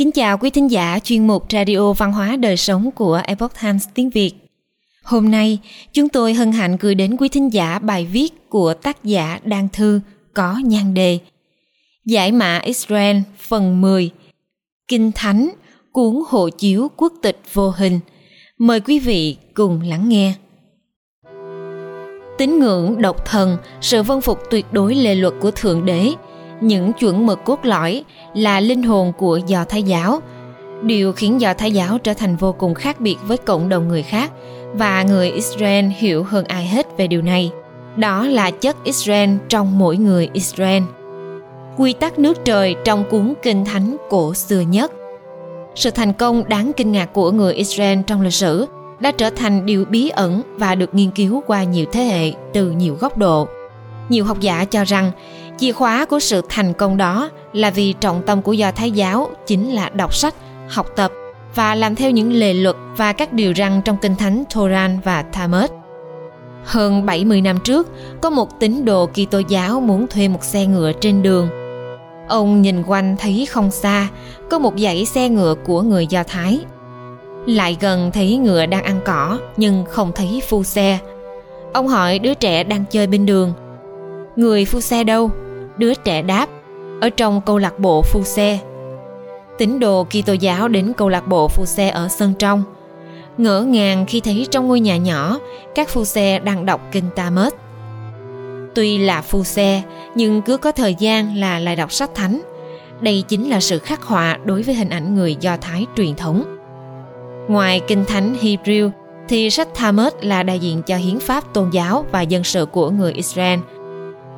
Kính chào quý thính giả chuyên mục Radio Văn hóa Đời Sống của Epoch Times tiếng Việt. Hôm nay, chúng tôi hân hạnh gửi đến quý thính giả bài viết của tác giả Đan Thư có nhan đề Giải mã Israel phần 10 Kinh Thánh, cuốn hộ chiếu quốc tịch vô hình. Mời quý vị cùng lắng nghe. Tín ngưỡng độc thần, sự vân phục tuyệt đối lề luật của Thượng Đế, những chuẩn mực cốt lõi là linh hồn của Do Thái giáo. Điều khiến Do Thái giáo trở thành vô cùng khác biệt với cộng đồng người khác và người Israel hiểu hơn ai hết về điều này. Đó là chất Israel trong mỗi người Israel. Quy tắc nước trời trong cuốn Kinh Thánh cổ xưa nhất. Sự thành công đáng kinh ngạc của người Israel trong lịch sử đã trở thành điều bí ẩn và được nghiên cứu qua nhiều thế hệ từ nhiều góc độ. Nhiều học giả cho rằng chìa khóa của sự thành công đó là vì trọng tâm của do thái giáo chính là đọc sách học tập và làm theo những lề luật và các điều răn trong kinh thánh Toran và Talmud. Hơn 70 năm trước, có một tín đồ Kitô giáo muốn thuê một xe ngựa trên đường. Ông nhìn quanh thấy không xa, có một dãy xe ngựa của người Do Thái. Lại gần thấy ngựa đang ăn cỏ nhưng không thấy phu xe. Ông hỏi đứa trẻ đang chơi bên đường. Người phu xe đâu? Đứa trẻ đáp, ở trong câu lạc bộ phu xe. Tín đồ Kitô giáo đến câu lạc bộ phu xe ở sân trong. Ngỡ ngàng khi thấy trong ngôi nhà nhỏ, các phu xe đang đọc kinh Talmud. Tuy là phu xe, nhưng cứ có thời gian là lại đọc sách thánh. Đây chính là sự khắc họa đối với hình ảnh người Do Thái truyền thống. Ngoài kinh thánh Hebrew, thì sách Talmud là đại diện cho hiến pháp tôn giáo và dân sự của người Israel –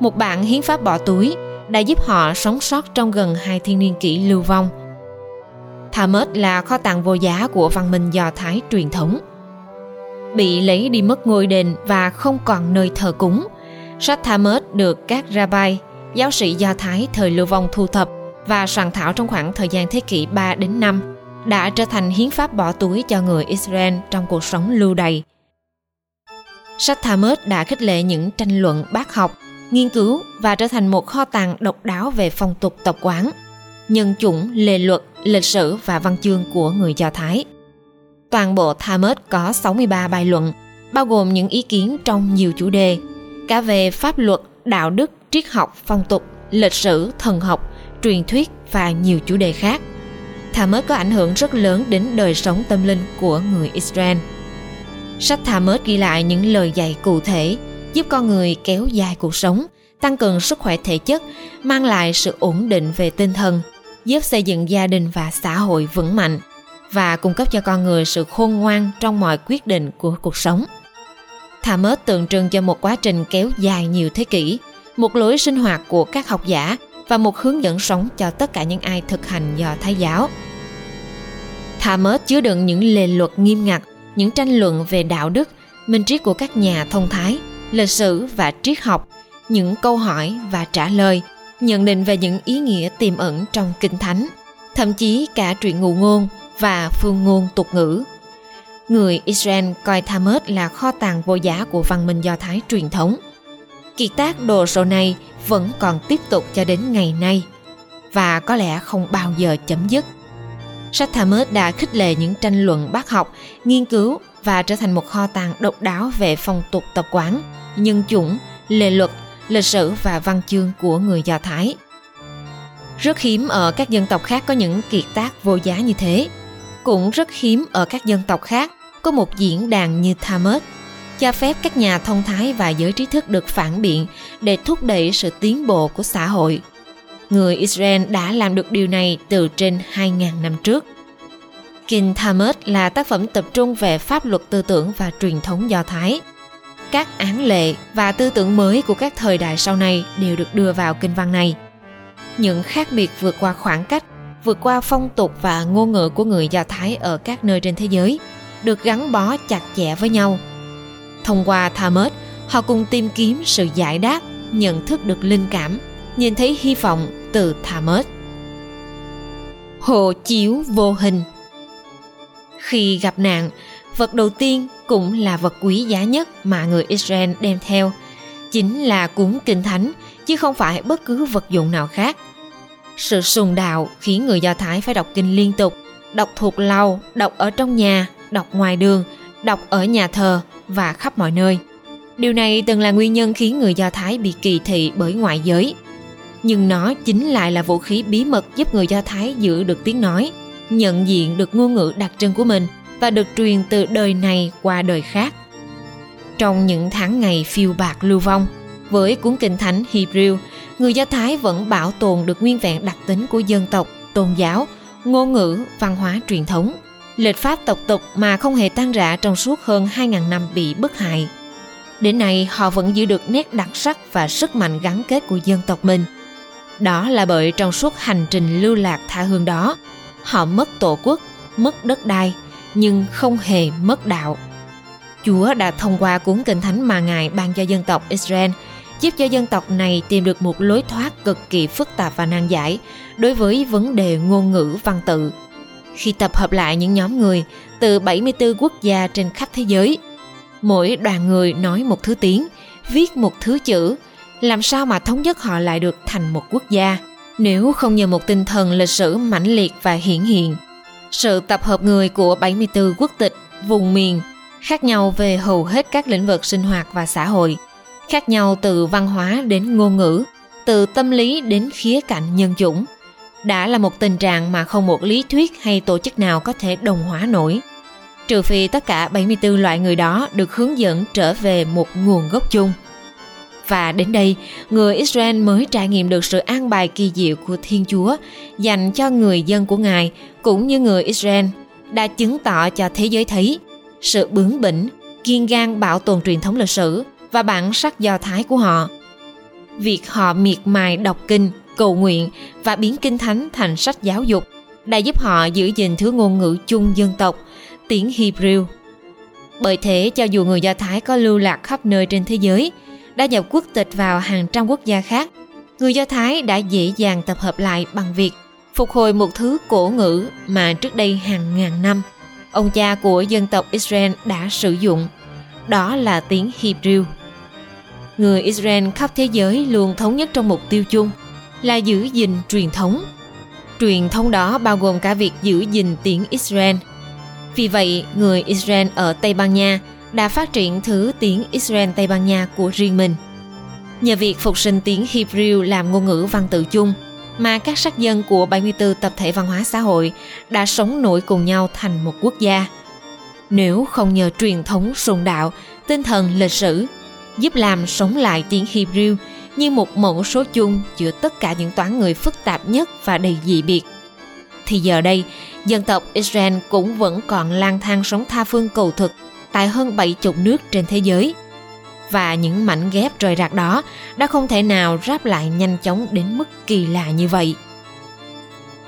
một bản hiến pháp bỏ túi đã giúp họ sống sót trong gần hai thiên niên kỷ lưu vong. Talmud là kho tàng vô giá của văn minh Do Thái truyền thống. Bị lấy đi mất ngôi đền và không còn nơi thờ cúng, sách Talmud được các rabbi, giáo sĩ Do Thái thời lưu vong thu thập và soạn thảo trong khoảng thời gian thế kỷ 3 đến 5 đã trở thành hiến pháp bỏ túi cho người Israel trong cuộc sống lưu đày. Sách Talmud đã khích lệ những tranh luận bác học nghiên cứu và trở thành một kho tàng độc đáo về phong tục tập quán, nhân chủng, lề luật, lịch sử và văn chương của người Do Thái. Toàn bộ Talmud có 63 bài luận, bao gồm những ý kiến trong nhiều chủ đề, cả về pháp luật, đạo đức, triết học, phong tục, lịch sử, thần học, truyền thuyết và nhiều chủ đề khác. Talmud có ảnh hưởng rất lớn đến đời sống tâm linh của người Israel. Sách Talmud ghi lại những lời dạy cụ thể giúp con người kéo dài cuộc sống, tăng cường sức khỏe thể chất, mang lại sự ổn định về tinh thần, giúp xây dựng gia đình và xã hội vững mạnh và cung cấp cho con người sự khôn ngoan trong mọi quyết định của cuộc sống. Talmud tượng trưng cho một quá trình kéo dài nhiều thế kỷ, một lối sinh hoạt của các học giả và một hướng dẫn sống cho tất cả những ai thực hành do Thái giáo. Talmud chứa đựng những lề luật nghiêm ngặt, những tranh luận về đạo đức, minh triết của các nhà thông thái – lịch sử và triết học, những câu hỏi và trả lời, nhận định về những ý nghĩa tiềm ẩn trong kinh thánh, thậm chí cả truyện ngụ ngôn và phương ngôn tục ngữ. Người Israel coi Talmud là kho tàng vô giá của văn minh Do Thái truyền thống. Kiệt tác đồ sộ này vẫn còn tiếp tục cho đến ngày nay và có lẽ không bao giờ chấm dứt. Sách Talmud đã khích lệ những tranh luận bác học, nghiên cứu và trở thành một kho tàng độc đáo về phong tục tập quán, nhân chủng, lệ luật, lịch sử và văn chương của người Do Thái. Rất hiếm ở các dân tộc khác có những kiệt tác vô giá như thế. Cũng rất hiếm ở các dân tộc khác có một diễn đàn như Talmud, cho phép các nhà thông thái và giới trí thức được phản biện để thúc đẩy sự tiến bộ của xã hội. Người Israel đã làm được điều này từ trên 2.000 năm trước. Kinh Talmud là tác phẩm tập trung về pháp luật tư tưởng và truyền thống Do Thái – các án lệ và tư tưởng mới của các thời đại sau này đều được đưa vào kinh văn này. Những khác biệt vượt qua khoảng cách, vượt qua phong tục và ngôn ngữ của người Do Thái ở các nơi trên thế giới được gắn bó chặt chẽ với nhau. Thông qua Talmud, họ cùng tìm kiếm sự giải đáp, nhận thức được linh cảm, nhìn thấy hy vọng từ Talmud. Hộ chiếu vô hình Khi gặp nạn, vật đầu tiên cũng là vật quý giá nhất mà người Israel đem theo, chính là cuốn kinh thánh chứ không phải bất cứ vật dụng nào khác. Sự sùng đạo khiến người Do Thái phải đọc kinh liên tục, đọc thuộc lâu, đọc ở trong nhà, đọc ngoài đường, đọc ở nhà thờ và khắp mọi nơi. Điều này từng là nguyên nhân khiến người Do Thái bị kỳ thị bởi ngoại giới. Nhưng nó chính lại là vũ khí bí mật giúp người Do Thái giữ được tiếng nói, nhận diện được ngôn ngữ đặc trưng của mình và được truyền từ đời này qua đời khác. Trong những tháng ngày phiêu bạc lưu vong, với cuốn kinh thánh Hebrew, người Do Thái vẫn bảo tồn được nguyên vẹn đặc tính của dân tộc, tôn giáo, ngôn ngữ, văn hóa truyền thống, lịch pháp tộc tục mà không hề tan rã trong suốt hơn 2.000 năm bị bức hại. Đến nay họ vẫn giữ được nét đặc sắc và sức mạnh gắn kết của dân tộc mình. Đó là bởi trong suốt hành trình lưu lạc tha hương đó, họ mất tổ quốc, mất đất đai, nhưng không hề mất đạo. Chúa đã thông qua cuốn kinh thánh mà Ngài ban cho dân tộc Israel giúp cho dân tộc này tìm được một lối thoát cực kỳ phức tạp và nan giải đối với vấn đề ngôn ngữ văn tự. Khi tập hợp lại những nhóm người từ 74 quốc gia trên khắp thế giới, mỗi đoàn người nói một thứ tiếng, viết một thứ chữ, làm sao mà thống nhất họ lại được thành một quốc gia nếu không nhờ một tinh thần lịch sử mãnh liệt và hiển hiện. Sự tập hợp người của 74 quốc tịch, vùng miền khác nhau về hầu hết các lĩnh vực sinh hoạt và xã hội, khác nhau từ văn hóa đến ngôn ngữ, từ tâm lý đến khía cạnh nhân chủng. Đã là một tình trạng mà không một lý thuyết hay tổ chức nào có thể đồng hóa nổi. Trừ phi tất cả 74 loại người đó được hướng dẫn trở về một nguồn gốc chung. Và đến đây, người Israel mới trải nghiệm được sự an bài kỳ diệu của Thiên Chúa dành cho người dân của Ngài cũng như người Israel đã chứng tỏ cho thế giới thấy sự bướng bỉnh, kiên gan bảo tồn truyền thống lịch sử và bản sắc do thái của họ. Việc họ miệt mài đọc kinh, cầu nguyện và biến kinh thánh thành sách giáo dục đã giúp họ giữ gìn thứ ngôn ngữ chung dân tộc, tiếng Hebrew. Bởi thế, cho dù người Do Thái có lưu lạc khắp nơi trên thế giới, đã nhập quốc tịch vào hàng trăm quốc gia khác, người Do Thái đã dễ dàng tập hợp lại bằng việc phục hồi một thứ cổ ngữ mà trước đây hàng ngàn năm ông cha của dân tộc Israel đã sử dụng. Đó là tiếng Hebrew. Người Israel khắp thế giới luôn thống nhất trong mục tiêu chung là giữ gìn truyền thống. Truyền thống đó bao gồm cả việc giữ gìn tiếng Israel. Vì vậy, người Israel ở Tây Ban Nha đã phát triển thứ tiếng Israel Tây Ban Nha của riêng mình. Nhờ việc phục sinh tiếng Hebrew làm ngôn ngữ văn tự chung, mà các sắc dân của 74 tập thể văn hóa xã hội đã sống nổi cùng nhau thành một quốc gia. Nếu không nhờ truyền thống sùng đạo, tinh thần lịch sử, giúp làm sống lại tiếng Hebrew như một mẫu số chung giữa tất cả những toán người phức tạp nhất và đầy dị biệt. Thì giờ đây, dân tộc Israel cũng vẫn còn lang thang sống tha phương cầu thực tại hơn 70 nước trên thế giới. Và những mảnh ghép rời rạc đó đã không thể nào ráp lại nhanh chóng đến mức kỳ lạ như vậy.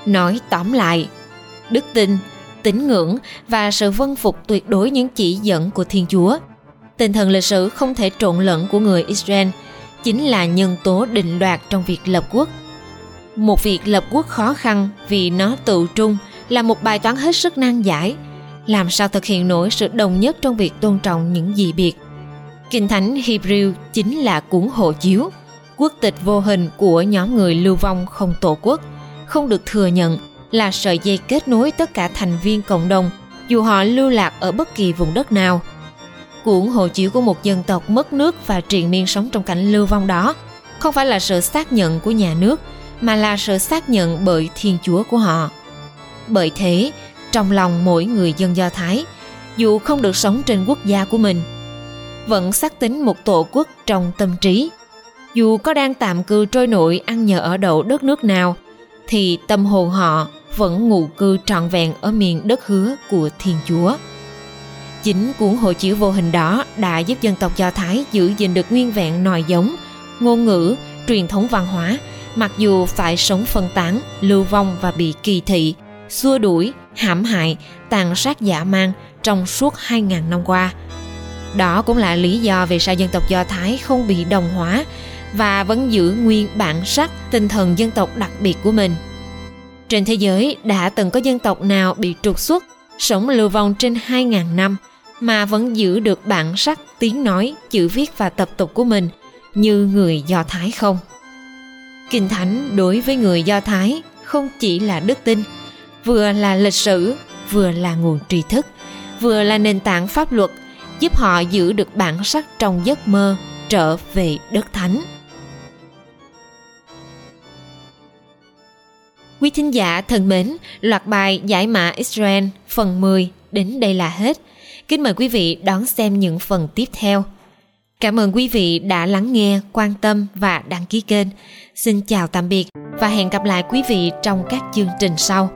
Nói tóm lại, đức tin, tín ngưỡng và sự vân phục tuyệt đối những chỉ dẫn của Thiên Chúa. Tinh thần lịch sử không thể trộn lẫn của người Israel chính là nhân tố định đoạt trong việc lập quốc. Một việc lập quốc khó khăn vì nó tự trung là một bài toán hết sức nan giải. Làm sao thực hiện nổi sự đồng nhất trong việc tôn trọng những dị biệt? Kinh Thánh Hebrew chính là cuốn hộ chiếu, quốc tịch vô hình của nhóm người lưu vong không tổ quốc, không được thừa nhận là sợi dây kết nối tất cả thành viên cộng đồng dù họ lưu lạc ở bất kỳ vùng đất nào. Cuốn hộ chiếu của một dân tộc mất nước và triền miên sống trong cảnh lưu vong đó không phải là sự xác nhận của nhà nước mà là sự xác nhận bởi Thiên Chúa của họ. Bởi thế, trong lòng mỗi người dân Do Thái, dù không được sống trên quốc gia của mình – vẫn xác tính một tổ quốc trong tâm trí. Dù có đang tạm cư trôi nổi ăn nhờ ở đậu đất nước nào, thì tâm hồn họ vẫn ngụ cư trọn vẹn ở miền đất hứa của Thiên Chúa. Chính cuốn hộ chiếu vô hình đó đã giúp dân tộc Do Thái giữ gìn được nguyên vẹn nòi giống, ngôn ngữ, truyền thống văn hóa, mặc dù phải sống phân tán, lưu vong và bị kỳ thị, xua đuổi, hãm hại, tàn sát dã man trong suốt 2.000 năm qua – đó cũng là lý do vì sao dân tộc Do Thái không bị đồng hóa và vẫn giữ nguyên bản sắc tinh thần dân tộc đặc biệt của mình. Trên thế giới đã từng có dân tộc nào bị trục xuất, sống lưu vong trên 2.000 năm mà vẫn giữ được bản sắc tiếng nói, chữ viết và tập tục của mình như người Do Thái không? Kinh Thánh đối với người Do Thái không chỉ là đức tin, vừa là lịch sử, vừa là nguồn tri thức, vừa là nền tảng pháp luật giúp họ giữ được bản sắc trong giấc mơ trở về đất thánh. Quý thính giả thân mến, loạt bài Giải mã Israel phần 10 đến đây là hết. Kính mời quý vị đón xem những phần tiếp theo. Cảm ơn quý vị đã lắng nghe, quan tâm và đăng ký kênh. Xin chào tạm biệt và hẹn gặp lại quý vị trong các chương trình sau.